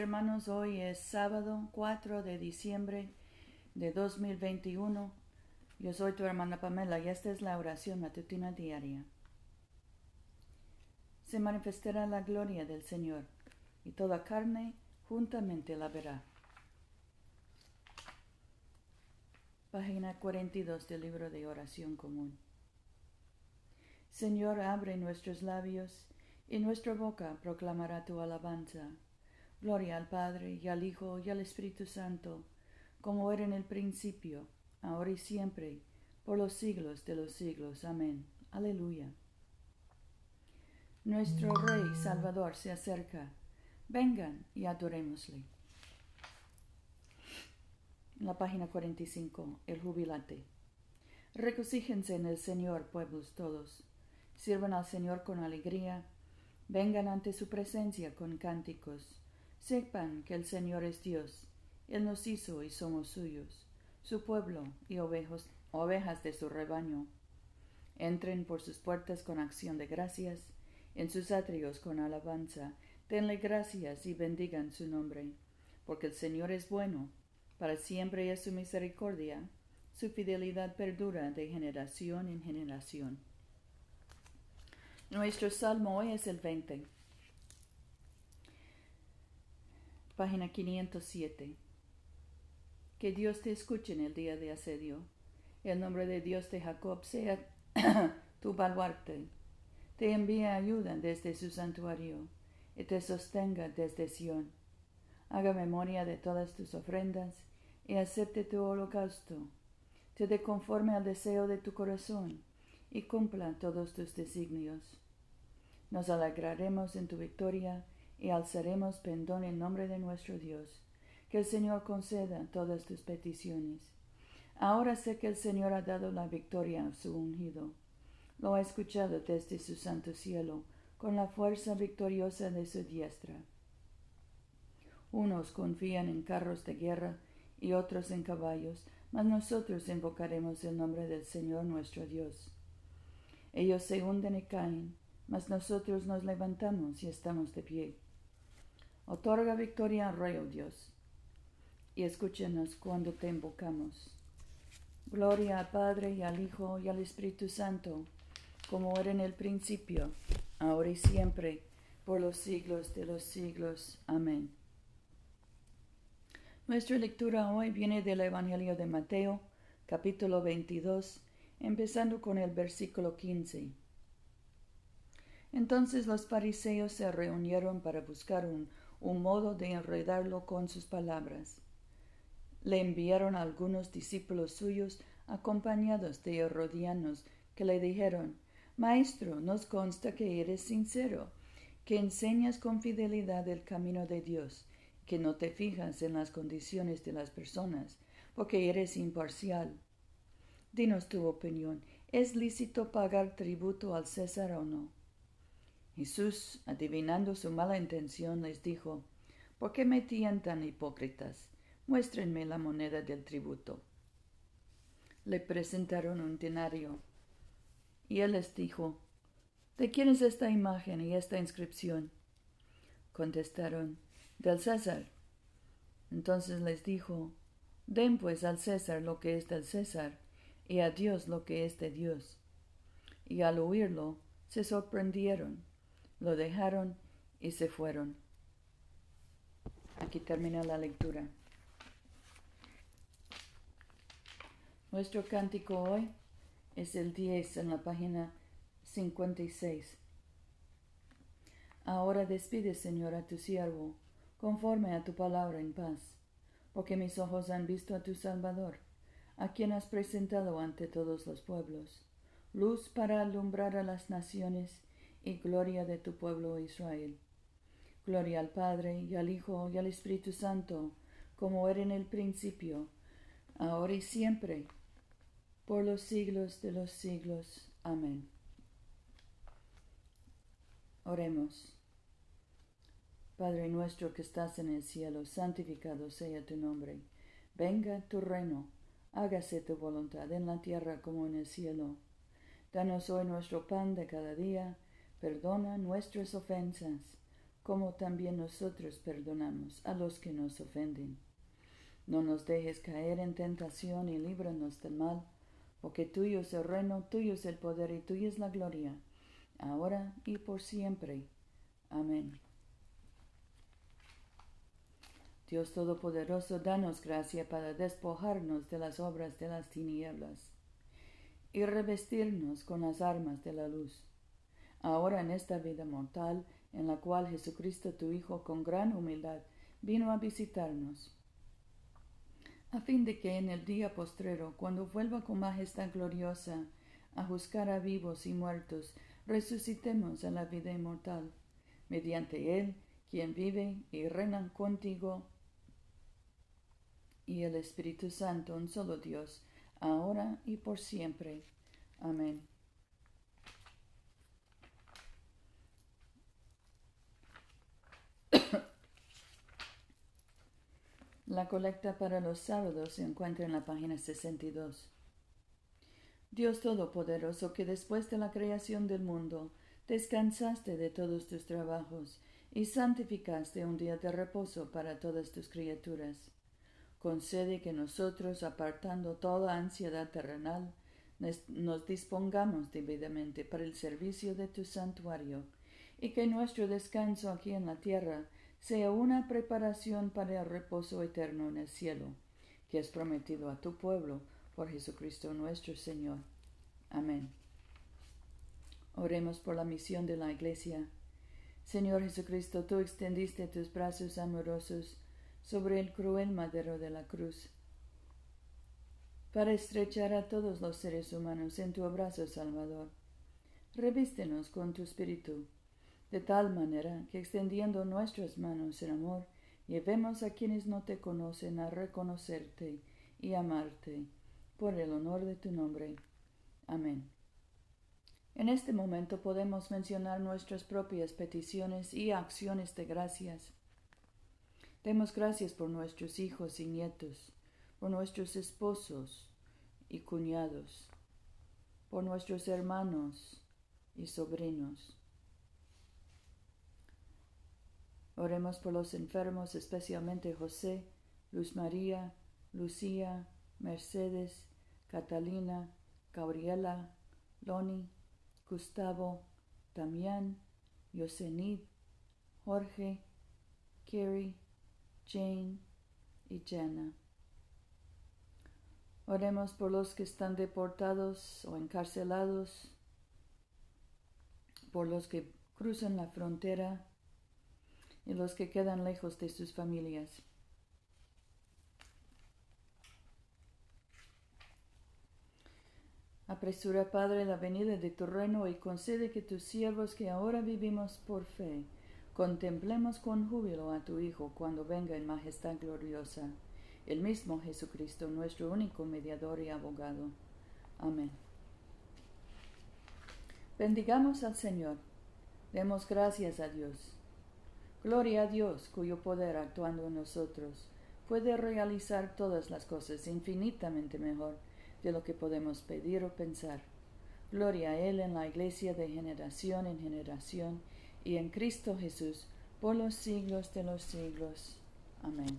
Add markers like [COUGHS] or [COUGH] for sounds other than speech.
hermanos, hoy es sábado 4 de diciembre de 2021. Yo soy tu hermana Pamela y esta es la oración matutina diaria. Se manifestará la gloria del Señor y toda carne juntamente la verá. Página 42 del libro de oración común. Señor, abre nuestros labios y nuestra boca proclamará tu alabanza. Gloria al Padre y al Hijo y al Espíritu Santo, como era en el principio, ahora y siempre, por los siglos de los siglos. Amén. Aleluya. Nuestro Rey Salvador se acerca. Vengan y adorémosle. la página 45, el jubilante. Regocíjense en el Señor, pueblos todos. Sirvan al Señor con alegría. Vengan ante su presencia con cánticos Sepan que el Señor es Dios. Él nos hizo y somos suyos, su pueblo y ovejas de su rebaño. Entren por sus puertas con acción de gracias, en sus atrios con alabanza. Denle gracias y bendigan su nombre, porque el Señor es bueno, para siempre es su misericordia, su fidelidad perdura de generación en generación. Nuestro salmo hoy es el 20. Página 507. Que Dios te escuche en el día de asedio. El nombre de Dios de Jacob sea [COUGHS] tu baluarte. Te envíe ayuda desde su santuario y te sostenga desde Sión. Haga memoria de todas tus ofrendas y acepte tu holocausto. Te dé conforme al deseo de tu corazón y cumpla todos tus designios. Nos alegraremos en tu victoria y alzaremos pendón en nombre de nuestro Dios. Que el Señor conceda todas tus peticiones. Ahora sé que el Señor ha dado la victoria a su ungido. Lo ha escuchado desde su santo cielo, con la fuerza victoriosa de su diestra. Unos confían en carros de guerra y otros en caballos, mas nosotros invocaremos el nombre del Señor nuestro Dios. Ellos se hunden y caen, mas nosotros nos levantamos y estamos de pie. Otorga victoria al Rey, oh Dios, y escúchenos cuando te invocamos. Gloria al Padre y al Hijo y al Espíritu Santo, como era en el principio, ahora y siempre, por los siglos de los siglos. Amén. Nuestra lectura hoy viene del Evangelio de Mateo, capítulo 22, empezando con el versículo 15. Entonces los fariseos se reunieron para buscar un un modo de enredarlo con sus palabras. Le enviaron algunos discípulos suyos acompañados de herodianos que le dijeron Maestro, nos consta que eres sincero, que enseñas con fidelidad el camino de Dios, que no te fijas en las condiciones de las personas, porque eres imparcial. Dinos tu opinión. ¿Es lícito pagar tributo al César o no? Jesús, adivinando su mala intención, les dijo, ¿Por qué me tan hipócritas? Muéstrenme la moneda del tributo. Le presentaron un denario, y él les dijo, ¿De quién es esta imagen y esta inscripción? Contestaron, del César. Entonces les dijo, Den pues al César lo que es del César, y a Dios lo que es de Dios. Y al oírlo, se sorprendieron lo dejaron y se fueron. Aquí termina la lectura. Nuestro cántico hoy es el 10 en la página 56. Ahora despide, Señor, a tu siervo, conforme a tu palabra en paz, porque mis ojos han visto a tu Salvador, a quien has presentado ante todos los pueblos, luz para alumbrar a las naciones y gloria de tu pueblo Israel. Gloria al Padre y al Hijo y al Espíritu Santo, como era en el principio, ahora y siempre, por los siglos de los siglos. Amén. Oremos. Padre nuestro que estás en el cielo, santificado sea tu nombre. Venga tu reino, hágase tu voluntad en la tierra como en el cielo. Danos hoy nuestro pan de cada día Perdona nuestras ofensas, como también nosotros perdonamos a los que nos ofenden. No nos dejes caer en tentación y líbranos del mal, porque tuyo es el reino, tuyo es el poder y tuya es la gloria, ahora y por siempre. Amén. Dios Todopoderoso, danos gracia para despojarnos de las obras de las tinieblas y revestirnos con las armas de la luz. Ahora en esta vida mortal, en la cual Jesucristo tu Hijo con gran humildad vino a visitarnos, a fin de que en el día postrero, cuando vuelva con majestad gloriosa a juzgar a vivos y muertos, resucitemos a la vida inmortal, mediante Él, quien vive y reina contigo y el Espíritu Santo, un solo Dios, ahora y por siempre. Amén. La colecta para los sábados se encuentra en la página 62. Dios Todopoderoso, que después de la creación del mundo descansaste de todos tus trabajos y santificaste un día de reposo para todas tus criaturas, concede que nosotros, apartando toda ansiedad terrenal, nos dispongamos debidamente para el servicio de tu santuario, y que nuestro descanso aquí en la tierra sea una preparación para el reposo eterno en el cielo, que has prometido a tu pueblo por Jesucristo nuestro Señor. Amén. Oremos por la misión de la Iglesia. Señor Jesucristo, tú extendiste tus brazos amorosos sobre el cruel madero de la cruz, para estrechar a todos los seres humanos en tu abrazo salvador. Revístenos con tu espíritu de tal manera que extendiendo nuestras manos en amor, llevemos a quienes no te conocen a reconocerte y amarte por el honor de tu nombre. Amén. En este momento podemos mencionar nuestras propias peticiones y acciones de gracias. Demos gracias por nuestros hijos y nietos, por nuestros esposos y cuñados, por nuestros hermanos y sobrinos Oremos por los enfermos, especialmente José, Luz María, Lucía, Mercedes, Catalina, Gabriela, Loni, Gustavo, Damián, Yosenid, Jorge, Kerry, Jane y Jenna. Oremos por los que están deportados o encarcelados, por los que cruzan la frontera y los que quedan lejos de sus familias. Apresura, Padre, la venida de tu reino y concede que tus siervos que ahora vivimos por fe, contemplemos con júbilo a tu Hijo cuando venga en majestad gloriosa, el mismo Jesucristo, nuestro único mediador y abogado. Amén. Bendigamos al Señor. Demos gracias a Dios. Gloria a Dios, cuyo poder actuando en nosotros puede realizar todas las cosas infinitamente mejor de lo que podemos pedir o pensar. Gloria a Él en la Iglesia de generación en generación y en Cristo Jesús por los siglos de los siglos. Amén.